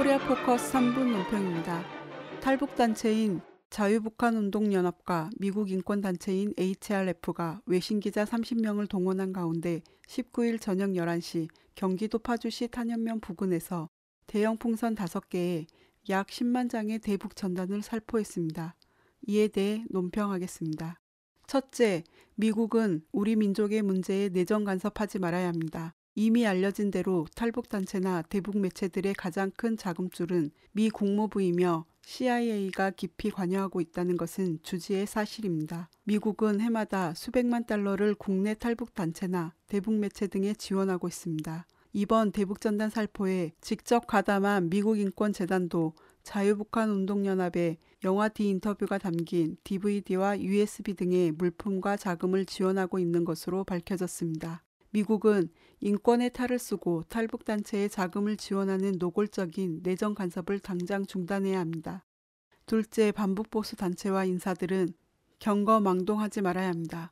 코리아 포커스 3분 논평입니다. 탈북단체인 자유북한운동연합과 미국 인권단체인 HRF가 외신기자 30명을 동원한 가운데 19일 저녁 11시 경기도 파주시 탄현면 부근에서 대형 풍선 5개에 약 10만 장의 대북 전단을 살포했습니다. 이에 대해 논평하겠습니다. 첫째, 미국은 우리 민족의 문제에 내정 간섭하지 말아야 합니다. 이미 알려진 대로 탈북단체나 대북 매체들의 가장 큰 자금줄은 미 국무부이며 CIA가 깊이 관여하고 있다는 것은 주지의 사실입니다. 미국은 해마다 수백만 달러를 국내 탈북 단체나 대북 매체 등에 지원하고 있습니다. 이번 대북전단 살포에 직접 가담한 미국인권재단도 자유북한 운동연합의 영화 디 인터뷰가 담긴 DVD와 USB 등의 물품과 자금을 지원하고 있는 것으로 밝혀졌습니다. 미국은 인권의 탈을 쓰고 탈북단체에 자금을 지원하는 노골적인 내정 간섭을 당장 중단해야 합니다. 둘째, 반북보수 단체와 인사들은 경거 망동하지 말아야 합니다.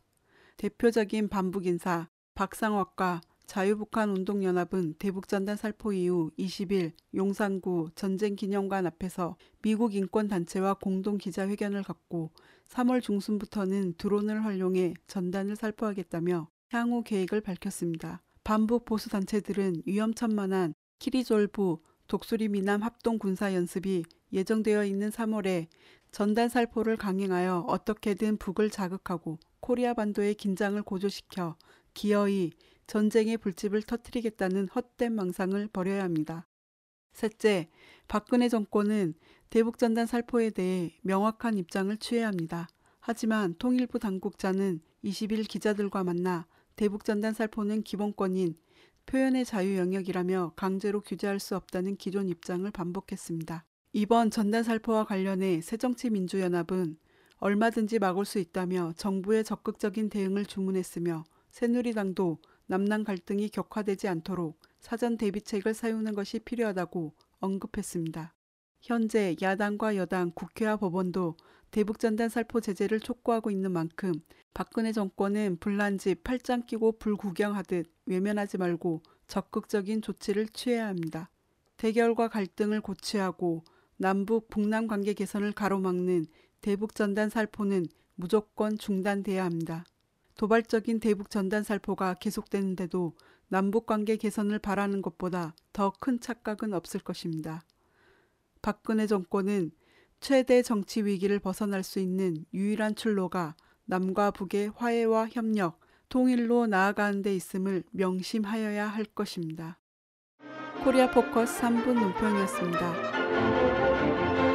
대표적인 반북 인사 박상학과 자유북한 운동연합은 대북전단 살포 이후 20일 용산구 전쟁기념관 앞에서 미국 인권단체와 공동 기자회견을 갖고 3월 중순부터는 드론을 활용해 전단을 살포하겠다며 향후 계획을 밝혔습니다. 반북 보수 단체들은 위험천만한 키리졸부 독수리 미남 합동 군사 연습이 예정되어 있는 3월에 전단 살포를 강행하여 어떻게든 북을 자극하고 코리아 반도의 긴장을 고조시켜 기어이 전쟁의 불집을 터뜨리겠다는 헛된 망상을 버려야 합니다. 셋째, 박근혜 정권은 대북 전단 살포에 대해 명확한 입장을 취해야 합니다. 하지만 통일부 당국자는 20일 기자들과 만나 대북전단 살포는 기본권인 표현의 자유 영역이라며 강제로 규제할 수 없다는 기존 입장을 반복했습니다. 이번 전단 살포와 관련해 새정치민주연합은 얼마든지 막을 수 있다며 정부의 적극적인 대응을 주문했으며 새누리당도 남남 갈등이 격화되지 않도록 사전 대비책을 세우는 것이 필요하다고 언급했습니다. 현재 야당과 여당, 국회와 법원도 대북전단 살포 제재를 촉구하고 있는 만큼 박근혜 정권은 불난 집 팔짱 끼고 불 구경하듯 외면하지 말고 적극적인 조치를 취해야 합니다. 대결과 갈등을 고취하고 남북 북남 관계 개선을 가로막는 대북 전단 살포는 무조건 중단돼야 합니다. 도발적인 대북 전단 살포가 계속되는데도 남북 관계 개선을 바라는 것보다 더 큰 착각은 없을 것입니다. 박근혜 정권은 최대 정치 위기를 벗어날 수 있는 유일한 출로가 남과 북의 화해와 협력, 통일로 나아가는 데 있음을 명심하여야 할 것입니다. 코리아 포커스 3분 논평이었습니다.